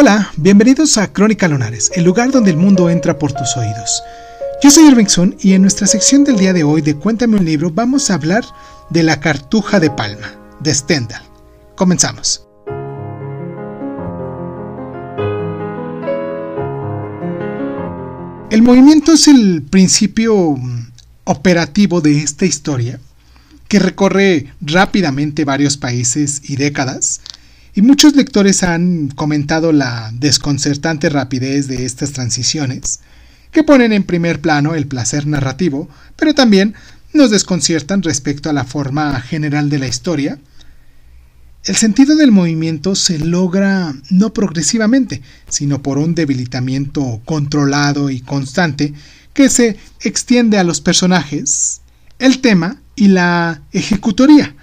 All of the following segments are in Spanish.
Hola, bienvenidos a Crónica Lunares, el lugar donde el mundo entra por tus oídos. Yo soy Irvingson y en nuestra sección del día de hoy de Cuéntame un libro vamos a hablar de La Cartuja de Palma, de Stendhal. Comenzamos. El movimiento es el principio mm, operativo de esta historia, que recorre rápidamente varios países y décadas, y muchos lectores han comentado la desconcertante rapidez de estas transiciones, que ponen en primer plano el placer narrativo, pero también nos desconciertan respecto a la forma general de la historia. El sentido del movimiento se logra no progresivamente, sino por un debilitamiento controlado y constante que se extiende a los personajes, el tema y la ejecutoría.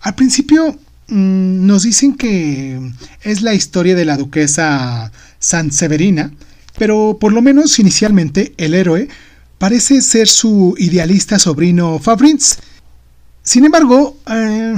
Al principio mm, nos dicen que es la historia de la duquesa Sanseverina, pero por lo menos inicialmente el héroe parece ser su idealista sobrino Fabrinz. Sin embargo, eh,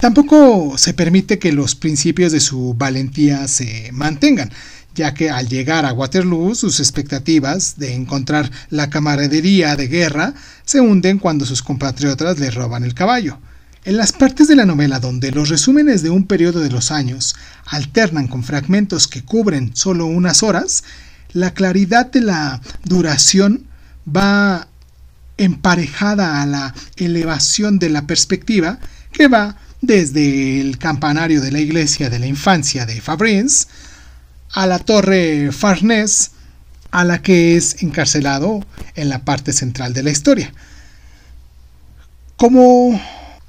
tampoco se permite que los principios de su valentía se mantengan, ya que al llegar a Waterloo sus expectativas de encontrar la camaradería de guerra se hunden cuando sus compatriotas le roban el caballo. En las partes de la novela donde los resúmenes de un periodo de los años alternan con fragmentos que cubren solo unas horas, la claridad de la duración va emparejada a la elevación de la perspectiva que va desde el campanario de la iglesia de la infancia de Fabrice a la torre Farnese a la que es encarcelado en la parte central de la historia. Como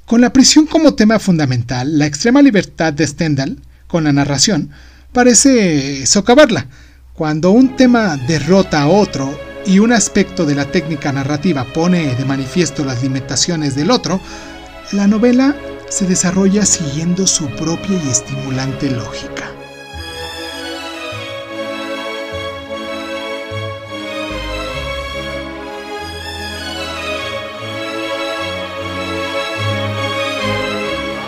con la prisión como tema fundamental, la extrema libertad de Stendhal con la narración parece socavarla. Cuando un tema derrota a otro y un aspecto de la técnica narrativa pone de manifiesto las limitaciones del otro, la novela se desarrolla siguiendo su propia y estimulante lógica.